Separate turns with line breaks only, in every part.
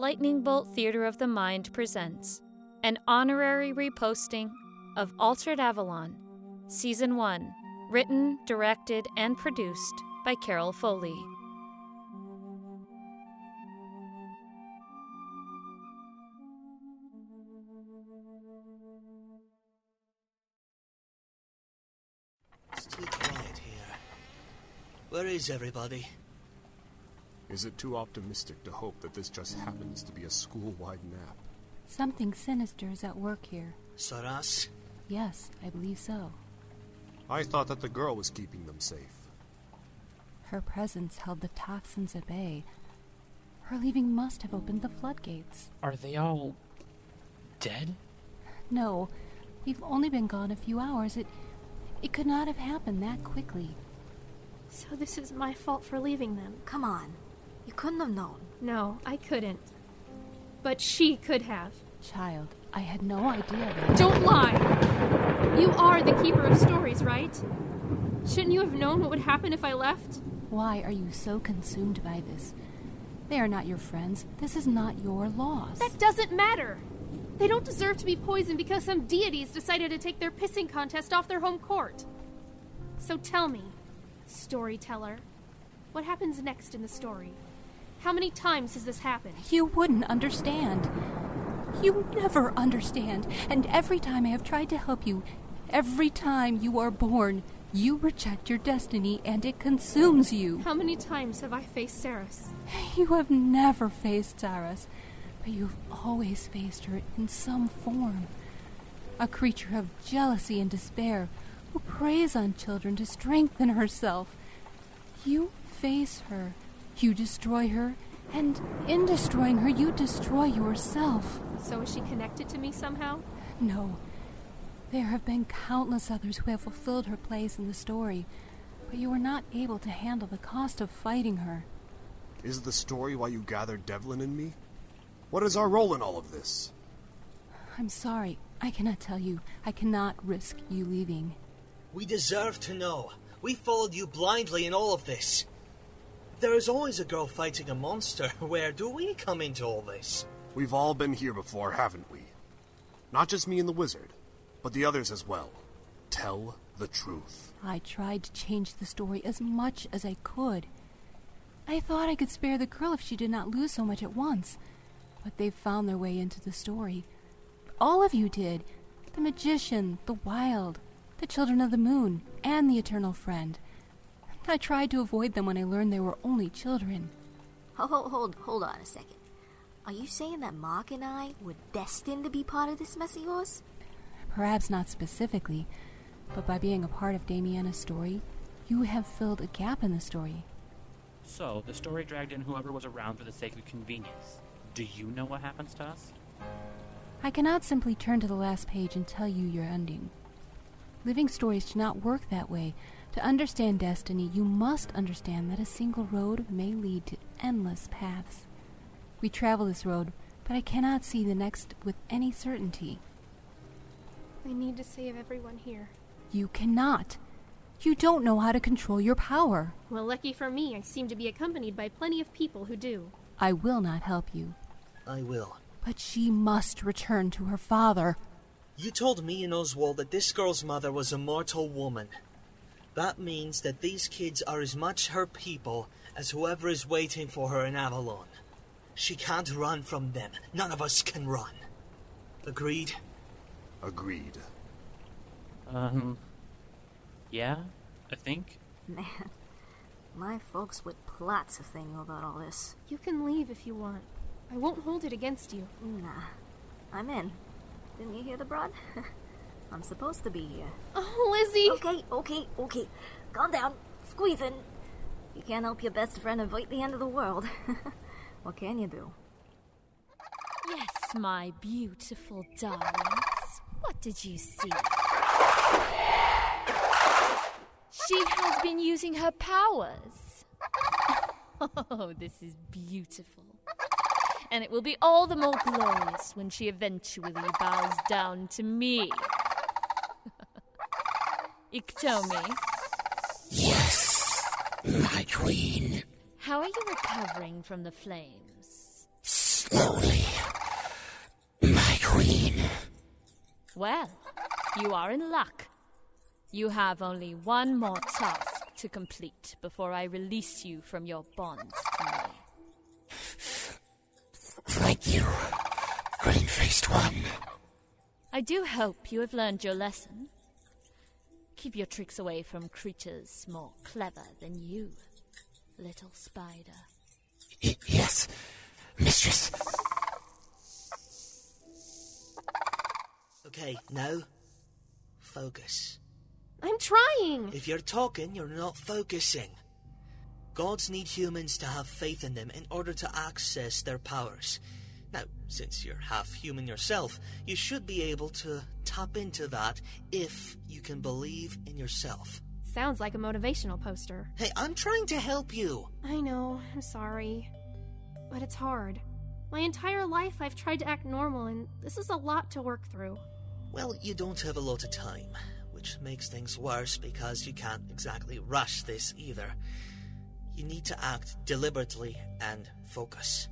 Lightning Bolt Theater of the Mind presents an honorary reposting of Altered Avalon, Season 1, written, directed, and produced by Carol Foley.
It's too quiet here. Where is everybody?
Is it too optimistic to hope that this just happens to be a school wide nap?
Something sinister is at work here.
Saras?
Yes, I believe so.
I thought that the girl was keeping them safe.
Her presence held the toxins at bay. Her leaving must have opened the floodgates.
Are they all dead?
No, we've only been gone a few hours. It it could not have happened that quickly.
So this is my fault for leaving them.
Come on. You couldn't have known.
No, I couldn't. But she could have.
Child, I had no idea that.
Don't lie! You are the keeper of stories, right? Shouldn't you have known what would happen if I left?
Why are you so consumed by this? They are not your friends. This is not your loss.
That doesn't matter! They don't deserve to be poisoned because some deities decided to take their pissing contest off their home court. So tell me, storyteller, what happens next in the story? How many times has this happened?
You wouldn't understand. You never understand. And every time I have tried to help you, every time you are born, you reject your destiny and it consumes you.
How many times have I faced Saras?
You have never faced Saras, but you've always faced her in some form. A creature of jealousy and despair who preys on children to strengthen herself. You face her, you destroy her, and in destroying her, you destroy yourself.
So is she connected to me somehow?
No. There have been countless others who have fulfilled her place in the story, but you were not able to handle the cost of fighting her.
Is the story why you gathered Devlin and me? What is our role in all of this?
I'm sorry. I cannot tell you. I cannot risk you leaving.
We deserve to know. We followed you blindly in all of this. There is always a girl fighting a monster. Where do we come into all this?
We've all been here before, haven't we? Not just me and the wizard, but the others as well. Tell the truth.
I tried to change the story as much as I could. I thought I could spare the girl if she did not lose so much at once. But they've found their way into the story. All of you did. The magician, the wild, the children of the moon, and the eternal friend. I tried to avoid them when I learned they were only children.
Hold, hold, hold, hold on a second. Are you saying that Mark and I were destined to be part of this mess of yours?
Perhaps not specifically, but by being a part of Damiana's story, you have filled a gap in the story.
So, the story dragged in whoever was around for the sake of convenience. Do you know what happens to us?
I cannot simply turn to the last page and tell you your ending. Living stories do not work that way. To understand destiny, you must understand that a single road may lead to endless paths. We travel this road, but I cannot see the next with any certainty.
I need to save everyone here.
You cannot. You don't know how to control your power.
Well, lucky for me, I seem to be accompanied by plenty of people who do.
I will not help you.
I will.
But she must return to her father.
You told me and Oswald that this girl's mother was a mortal woman. That means that these kids are as much her people as whoever is waiting for her in Avalon. She can't run from them. None of us can run. Agreed?
Agreed.
Um. Yeah, I think.
Man, my folks would plot if they knew about all this.
You can leave if you want. I won't hold it against you.
Nah, I'm in. Didn't you hear the broad? I'm supposed to be here.
Oh, Lizzie!
Okay, okay, okay. Calm down. Squeeze in. You can't help your best friend avoid the end of the world. what can you do?
Yes, my beautiful darlings. What did you see? She has been using her powers. Oh, this is beautiful. And it will be all the more glorious when she eventually bows down to me. Iktomi,
Yes, my queen.
how are you recovering from the flames?
slowly. My queen.
Well, you are in luck. You have only one more task to complete before I release you from your bonds to me.
Thank you, green faced one.
I do hope you have learned your lesson. Keep your tricks away from creatures more clever than you, little spider.
Y- yes, mistress.
Okay, now, focus.
I'm trying!
If you're talking, you're not focusing. Gods need humans to have faith in them in order to access their powers. Now, since you're half human yourself, you should be able to tap into that if you can believe in yourself.
Sounds like a motivational poster.
Hey, I'm trying to help you.
I know, I'm sorry. But it's hard. My entire life I've tried to act normal, and this is a lot to work through.
Well, you don't have a lot of time, which makes things worse because you can't exactly rush this either. You need to act deliberately and focus.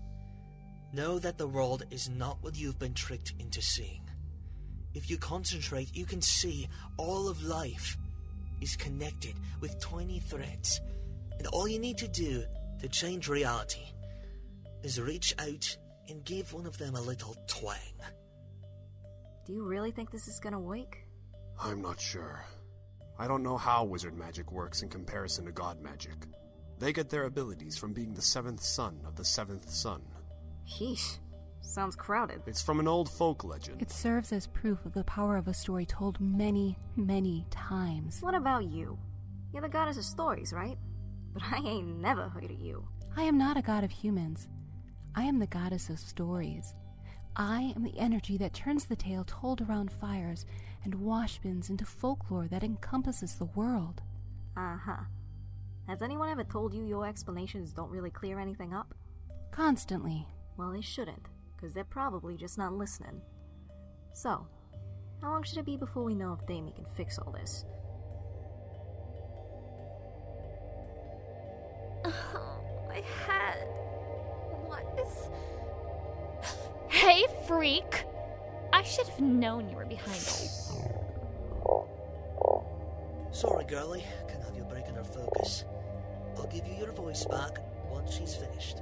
Know that the world is not what you've been tricked into seeing. If you concentrate, you can see all of life is connected with tiny threads, and all you need to do to change reality is reach out and give one of them a little twang.
Do you really think this is gonna work?
I'm not sure. I don't know how wizard magic works in comparison to god magic. They get their abilities from being the seventh son of the seventh son.
Sheesh. Sounds crowded.
It's from an old folk legend.
It serves as proof of the power of a story told many, many times.
What about you? You're the goddess of stories, right? But I ain't never heard of you.
I am not a god of humans. I am the goddess of stories. I am the energy that turns the tale told around fires and washbins into folklore that encompasses the world.
Uh huh. Has anyone ever told you your explanations don't really clear anything up?
Constantly.
Well, they shouldn't, because they're probably just not listening. So, how long should it be before we know if Damie can fix all this?
Oh, my head. What is. Hey, freak! I should have known you were behind us.
Sorry, girlie. Can't have you breaking her focus. I'll give you your voice back once she's finished.